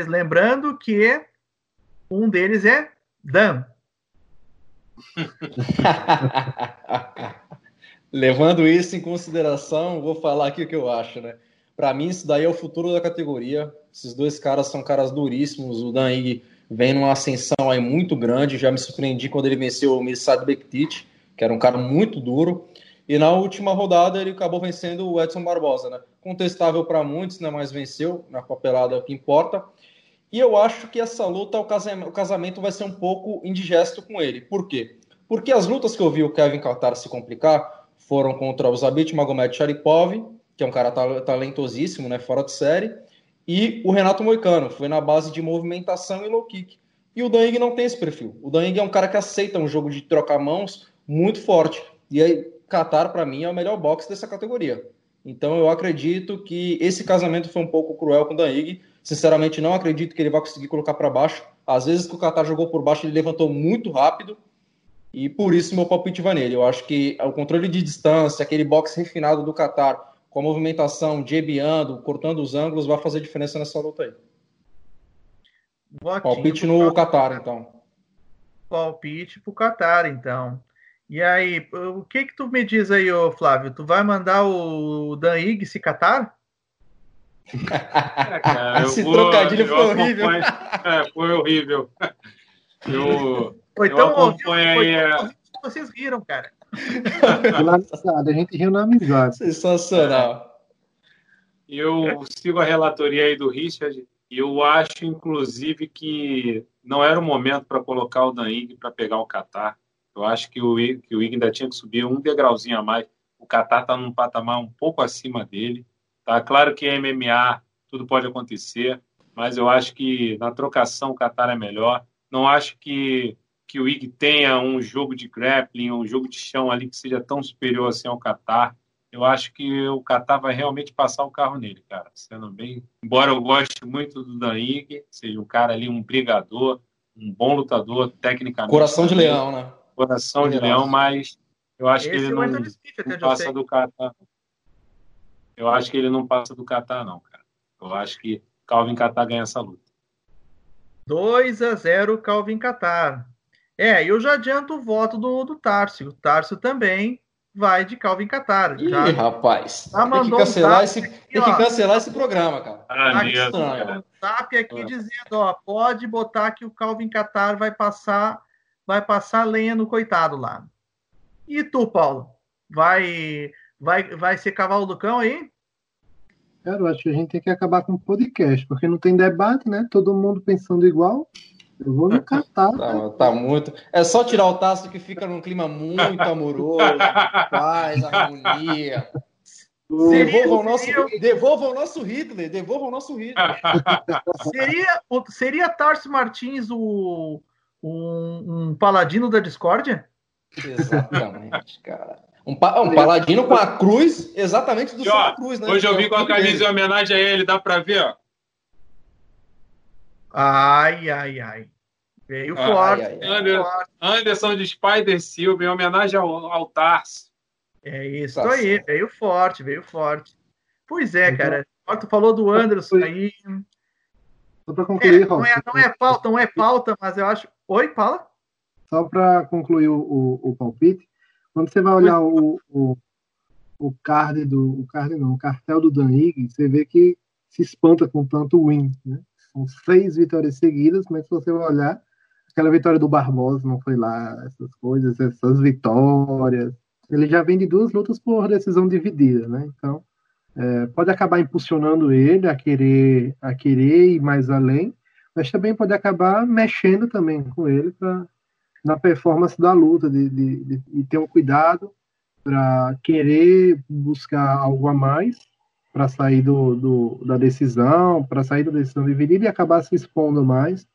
lembrando que um deles é Dan. Levando isso em consideração, vou falar aqui o que eu acho, né? Para mim, isso daí é o futuro da categoria. Esses dois caras são caras duríssimos. O Dan Ig vem numa ascensão aí muito grande. Já me surpreendi quando ele venceu o Mirsad Bektic, que era um cara muito duro. E na última rodada ele acabou vencendo o Edson Barbosa, né? Contestável para muitos, né? Mas venceu na papelada que importa. E eu acho que essa luta, o casamento vai ser um pouco indigesto com ele. Por quê? Porque as lutas que eu vi o Kevin Qatar se complicar foram contra o Zabit Magomed Sharipov, que é um cara talentosíssimo, né? Fora de série, e o Renato Moicano, foi na base de movimentação e low kick. E o Danig não tem esse perfil. O Danig é um cara que aceita um jogo de trocar mãos muito forte. E aí, Qatar, para mim, é o melhor boxe dessa categoria. Então eu acredito que esse casamento foi um pouco cruel com o Danig. Sinceramente, não acredito que ele vai conseguir colocar para baixo. Às vezes que o Qatar jogou por baixo, ele levantou muito rápido. E por isso meu palpite vai nele. Eu acho que o controle de distância, aquele boxe refinado do Qatar, com a movimentação, jebiando, cortando os ângulos, vai fazer diferença nessa luta aí. Botinho palpite no Qatar, então. Palpite pro Qatar, então. E aí, o que que tu me diz aí, ô Flávio? Tu vai mandar o Dan Ig se catar? É, cara, Esse vou, trocadilho foi horrível. É, foi horrível. Eu, Ou então, eu acompanho aí. É... Vocês riram, cara. a gente riu na amizade. Sensacional. Eu sigo a relatoria aí do Richard. E eu acho, inclusive, que não era o momento para colocar o Daing para pegar o Qatar. Eu acho que o, que o Ig ainda tinha que subir um degrauzinho a mais. O Qatar está num patamar um pouco acima dele. Tá claro que é MMA, tudo pode acontecer, mas eu acho que na trocação o Qatar é melhor. Não acho que, que o Ig tenha um jogo de grappling, um jogo de chão ali que seja tão superior assim ao Qatar. Eu acho que o Qatar vai realmente passar o carro nele, cara. Sendo bem. Embora eu goste muito do Dan Ig, seja um cara ali, um brigador, um bom lutador, tecnicamente. Coração de leão, né? Coração de leão, mas eu acho Esse que ele é não, não passa do Qatar. Eu acho que ele não passa do Qatar, não, cara. Eu acho que Calvin Qatar ganha essa luta. 2 a 0 Calvin Qatar. É, eu já adianto o voto do, do Tárcio. O Tárcio também vai de Calvin Qatar. Ih, já, rapaz. Já tem que cancelar, um esse, aqui, tem que cancelar esse programa, cara. Ah, tá estranho. Zap aqui ah. dizendo, ó, pode botar que o Calvin Qatar vai passar, vai passar lenha no coitado lá. E tu, Paulo? Vai Vai, vai ser cavalo do cão aí? Cara, eu acho que a gente tem que acabar com o podcast, porque não tem debate, né? Todo mundo pensando igual. Eu vou no catar. tá, tá, muito. É só tirar o taço que fica num clima muito amoroso, paz, harmonia. Devolva o, nosso, seria... devolva o nosso Hitler, devolva o nosso Hitler. seria, seria Tarso Martins o, um, um paladino da discórdia? Exatamente, cara. Um, pa um paladino com a cruz, exatamente do Santa Cruz, né? Hoje eu vi com a camisa em homenagem a ele, dá pra ver, ó. Ai, ai, ai. Veio ah, forte. Ai, ai, Anderson, Anderson de Spider Silva, em homenagem ao, ao Tarso. É isso tá aí, veio forte, veio forte. Pois é, cara. Tu falou do Anderson aí. Só para concluir, é, não, é, não, é pauta, não é pauta, mas eu acho. Oi, fala. Só para concluir o, o, o palpite, quando você vai olhar o, o, o card do. O card não, o cartel do Dan Higgs, você vê que se espanta com tanto win. Né? São seis vitórias seguidas, mas se você vai olhar, aquela vitória do Barbosa não foi lá, essas coisas, essas vitórias. Ele já vem de duas lutas por decisão dividida, né? Então, é, pode acabar impulsionando ele a querer, a querer ir mais além, mas também pode acabar mexendo também com ele para na performance da luta, de, de, de, de ter um cuidado para querer buscar algo a mais para sair do, do, da decisão, para sair da decisão dividida e acabar se expondo mais.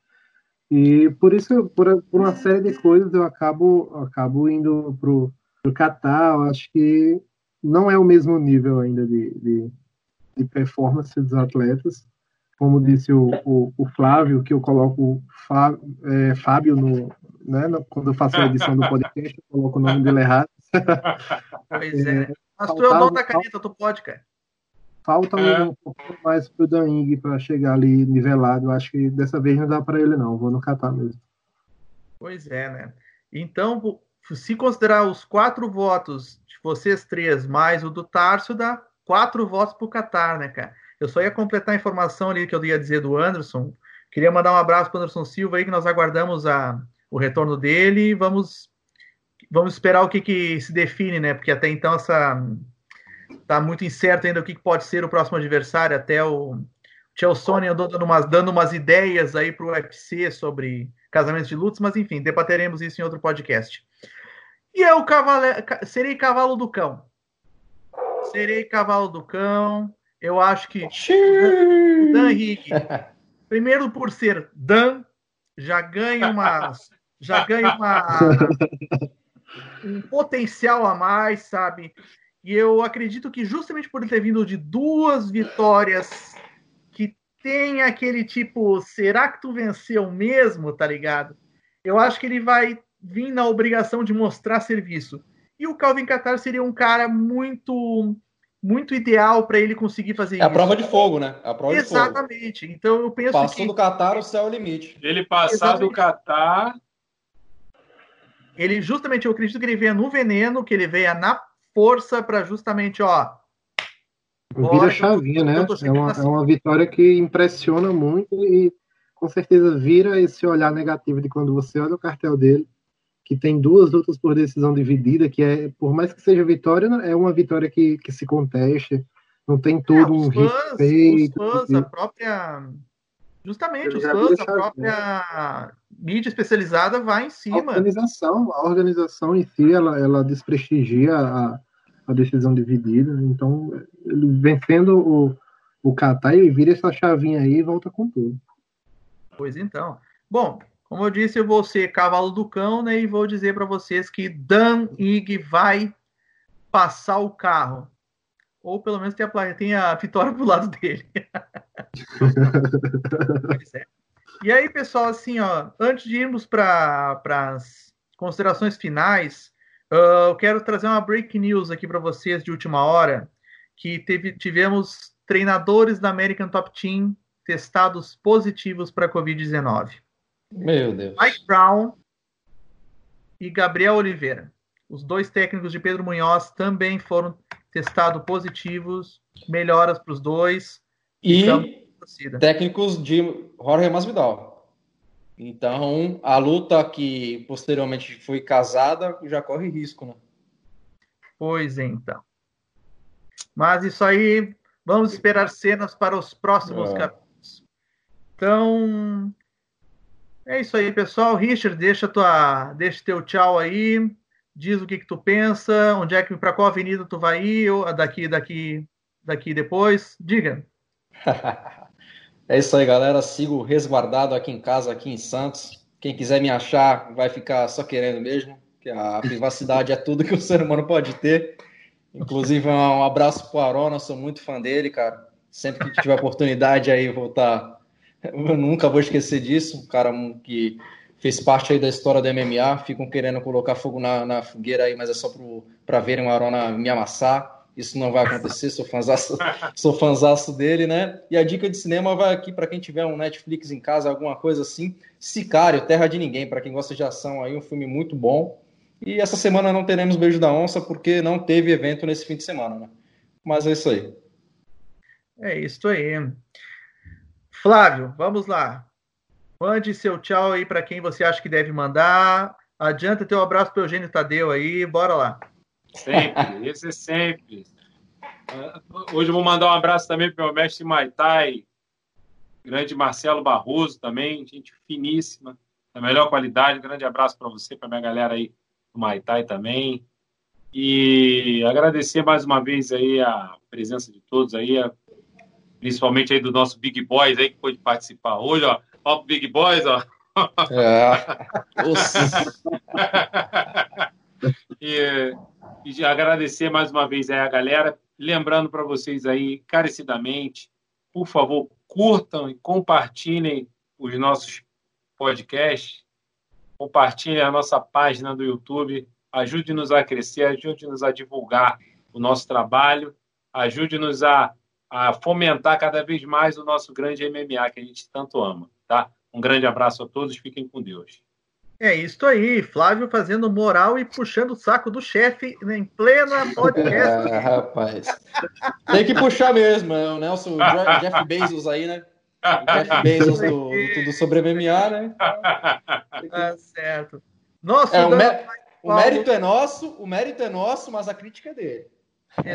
E por isso, por, por uma série de coisas, eu acabo, acabo indo para o Qatar. Eu acho que não é o mesmo nível ainda de, de, de performance dos atletas. Como disse o, o, o Flávio, que eu coloco o é, Fábio no, né? Quando eu faço a edição do podcast, eu coloco o nome dele errado. Pois é. é Mas tu é o dono da caneta, tu pode, cara. Falta é. um pouquinho mais pro Daing para chegar ali nivelado. Eu acho que dessa vez não dá para ele, não. Vou no Catar mesmo. Pois é, né? Então, se considerar os quatro votos de vocês três, mais o do Tarso, dá quatro votos pro Qatar, né, cara? Eu só ia completar a informação ali que eu ia dizer do Anderson. Queria mandar um abraço para o Anderson Silva aí, que nós aguardamos a, o retorno dele. Vamos, vamos esperar o que, que se define, né? Porque até então essa tá muito incerto ainda o que, que pode ser o próximo adversário. Até o Chelsea andou dando umas, dando umas ideias aí para o UFC sobre casamentos de lutas, mas enfim, debateremos isso em outro podcast. E eu cavale... serei cavalo do cão. Serei cavalo do cão. Eu acho que o Dan Henrique, primeiro por ser Dan, já ganha uma já ganha uma, um potencial a mais, sabe? E eu acredito que justamente por ele ter vindo de duas vitórias que tem aquele tipo, será que tu venceu mesmo, tá ligado? Eu acho que ele vai vir na obrigação de mostrar serviço. E o Calvin Qatar seria um cara muito muito ideal para ele conseguir fazer é isso. É a prova de fogo, né? É a prova Exatamente. Então eu penso Passou que... do Qatar, o céu é o limite. Ele passar Exatamente. do Qatar... Ele, justamente, eu acredito que ele venha no veneno, que ele venha na força para justamente, ó... Vira chavinha, né? É uma, é uma vitória que impressiona muito e com certeza vira esse olhar negativo de quando você olha o cartel dele que tem duas lutas por decisão dividida, que é, por mais que seja vitória, é uma vitória que, que se conteste, não tem todo é, um fãs, respeito. Os fãs, a própria. Justamente, os fãs, a própria mídia especializada vai em cima. A organização, a organização em si, ela, ela desprestigia a, a decisão dividida, então, ele vencendo o, o Qatar, ele vira essa chavinha aí e volta com tudo. Pois então. Bom, como eu disse, eu vou ser cavalo do cão, né? E vou dizer para vocês que Dan Ig vai passar o carro. Ou pelo menos tem a, tem a vitória pro lado dele. é. E aí, pessoal, assim, ó, antes de irmos para as considerações finais, uh, eu quero trazer uma break news aqui para vocês de última hora, que teve, tivemos treinadores da American Top Team testados positivos para Covid-19. Meu Deus. Mike Brown e Gabriel Oliveira. Os dois técnicos de Pedro Munhoz também foram testados positivos. Melhoras para os dois. E técnicos de Jorge Masvidal. Então, a luta que posteriormente foi casada já corre risco, né? Pois então. Mas isso aí, vamos esperar cenas para os próximos é. capítulos. Então, é isso aí, pessoal. Richard, deixa tua, deixa teu tchau aí. Diz o que que tu pensa, onde é que para qual avenida tu vai ir, ou daqui daqui daqui depois. Diga. é isso aí, galera. Sigo resguardado aqui em casa, aqui em Santos. Quem quiser me achar vai ficar só querendo mesmo, que a privacidade é tudo que o ser humano pode ter. Inclusive, um abraço pro Arona, sou muito fã dele, cara. Sempre que tiver oportunidade aí, vou estar tá eu nunca vou esquecer disso. Um cara que fez parte aí da história do MMA. Ficam querendo colocar fogo na, na fogueira aí, mas é só para verem o Arona me amassar. Isso não vai acontecer, sou fanzaço, sou fanzaço dele, né? E a dica de cinema vai aqui para quem tiver um Netflix em casa, alguma coisa assim. Sicário, Terra de Ninguém, para quem gosta de ação aí, um filme muito bom. E essa semana não teremos Beijo da Onça, porque não teve evento nesse fim de semana, né? Mas é isso aí. É isso aí. Flávio, vamos lá. Mande seu tchau aí para quem você acha que deve mandar. Adianta teu abraço para Eugênio Tadeu aí, bora lá. Sempre, esse é sempre. Hoje eu vou mandar um abraço também para o meu mestre Maitai, grande Marcelo Barroso também, gente finíssima, da melhor qualidade. grande abraço para você, para minha galera aí do Maitai também. E agradecer mais uma vez aí a presença de todos aí, a principalmente aí do nosso Big Boys aí que pôde participar hoje, ó. Ó Big Boys, ó. É. e, e agradecer mais uma vez aí a galera, lembrando para vocês aí carecidamente, por favor, curtam e compartilhem os nossos podcasts, compartilhem a nossa página do YouTube, ajude-nos a crescer, ajude-nos a divulgar o nosso trabalho, ajude-nos a a fomentar cada vez mais o nosso grande MMA que a gente tanto ama, tá? Um grande abraço a todos, fiquem com Deus. É isso aí, Flávio fazendo moral e puxando o saco do chefe em plena podcast. É, rapaz. Tem que puxar mesmo, é o Nelson, o Jeff Bezos aí, né? O Jeff Bezos do, do Tudo Sobre MMA, né? Tá certo. Nossa, é, o, mé o mérito é nosso, o mérito é nosso, mas a crítica é dele. É.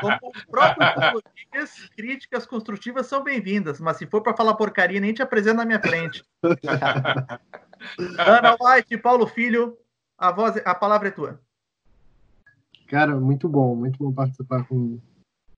Como o próprio diz, críticas construtivas são bem-vindas, mas se for para falar porcaria, nem te apresenta na minha frente. Ana White, Paulo Filho, a voz, a palavra é tua. Cara, muito bom, muito bom participar com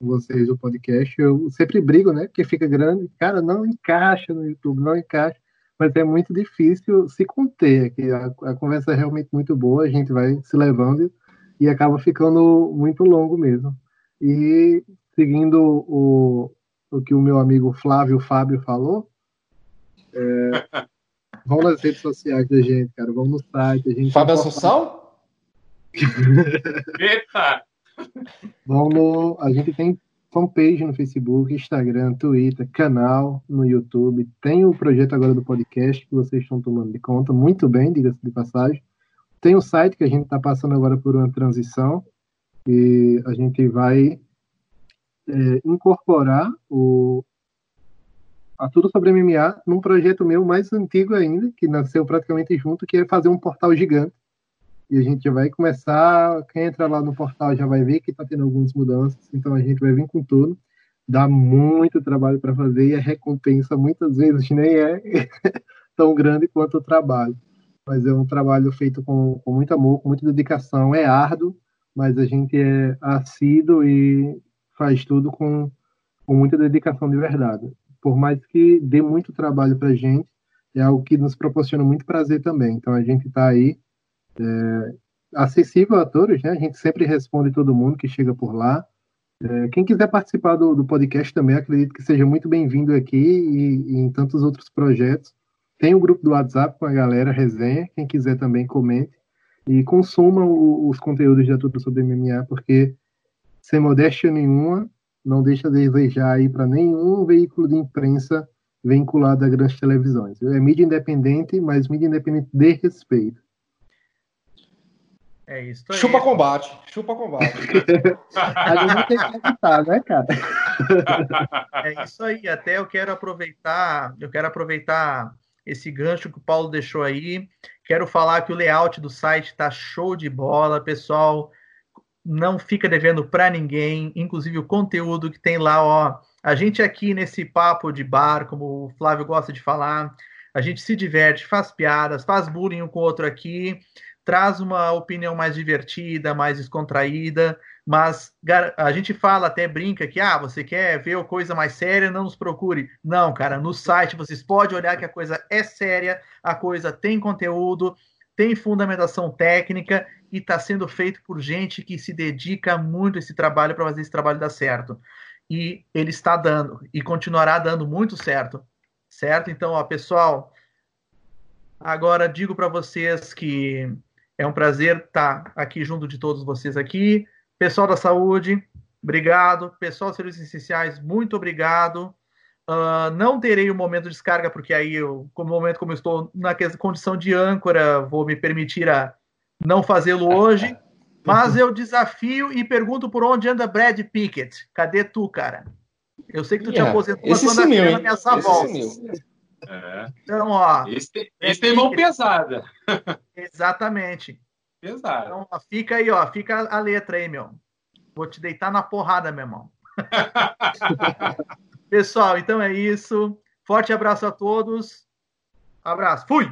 vocês do podcast. Eu sempre brigo, né? Porque fica grande, cara, não encaixa no YouTube, não encaixa. Mas é muito difícil se conter. Aqui. A, a conversa é realmente muito boa, a gente vai se levando e acaba ficando muito longo mesmo. E seguindo o, o que o meu amigo Flávio Fábio falou. É, vão nas redes sociais da gente, cara. Vão no site. A gente Fábio Assunção? Eita! Vão no, a gente tem fanpage no Facebook, Instagram, Twitter, canal no YouTube. Tem o projeto agora do podcast que vocês estão tomando de conta. Muito bem, diga-se de passagem. Tem o site que a gente está passando agora por uma transição e a gente vai é, incorporar o, a Tudo Sobre MMA num projeto meu mais antigo ainda, que nasceu praticamente junto, que é fazer um portal gigante. E a gente vai começar, quem entra lá no portal já vai ver que está tendo algumas mudanças, então a gente vai vir com tudo. Dá muito trabalho para fazer e a recompensa muitas vezes nem é tão grande quanto o trabalho. Mas é um trabalho feito com, com muito amor, com muita dedicação, é árduo, mas a gente é assíduo e faz tudo com, com muita dedicação de verdade por mais que dê muito trabalho para a gente, é algo que nos proporciona muito prazer também. Então a gente está aí é, acessível a todos, né? A gente sempre responde todo mundo que chega por lá. É, quem quiser participar do, do, podcast também, acredito que seja muito bem-vindo aqui e, e, em tantos outros projetos. Tem o um grupo do WhatsApp com a galera, resenha. Quem quiser também comente e consuma o, os conteúdos da Tudo sobre MMA, porque sem modéstia nenhuma, não deixa de desejar aí para nenhum veículo de imprensa vinculado a grandes televisões. É mídia independente, mas mídia independente de respeito. É isso aí. Chupa combate, chupa combate. a gente não tem que evitar, né, cara? É isso aí. Até eu quero aproveitar, eu quero aproveitar esse gancho que o Paulo deixou aí. Quero falar que o layout do site está show de bola, pessoal não fica devendo para ninguém, inclusive o conteúdo que tem lá, ó. A gente aqui nesse papo de bar, como o Flávio gosta de falar, a gente se diverte, faz piadas, faz bullying um com o outro aqui, traz uma opinião mais divertida, mais descontraída, mas a gente fala, até brinca que, ah, você quer ver coisa mais séria, não nos procure. Não, cara, no site vocês podem olhar que a coisa é séria, a coisa tem conteúdo, tem fundamentação técnica e está sendo feito por gente que se dedica muito a esse trabalho para fazer esse trabalho dar certo. E ele está dando e continuará dando muito certo, certo? Então, ó, pessoal, agora digo para vocês que é um prazer estar aqui junto de todos vocês aqui. Pessoal da saúde, obrigado. Pessoal dos serviços essenciais, muito obrigado. Uh, não terei o um momento de descarga, porque aí eu, como momento como eu estou na condição de âncora, vou me permitir a não fazê-lo hoje. Mas eu desafio e pergunto por onde anda Brad Pickett. Cadê tu, cara? Eu sei que tu yeah, te aposentou quando sumiu, a ameaça volta. É. Então, ó. Esse, esse tem mão pesada. Exatamente. Pesada. Então, ó, fica aí, ó. Fica a letra aí, meu. Vou te deitar na porrada, meu irmão. Pessoal, então é isso. Forte abraço a todos. Abraço. Fui!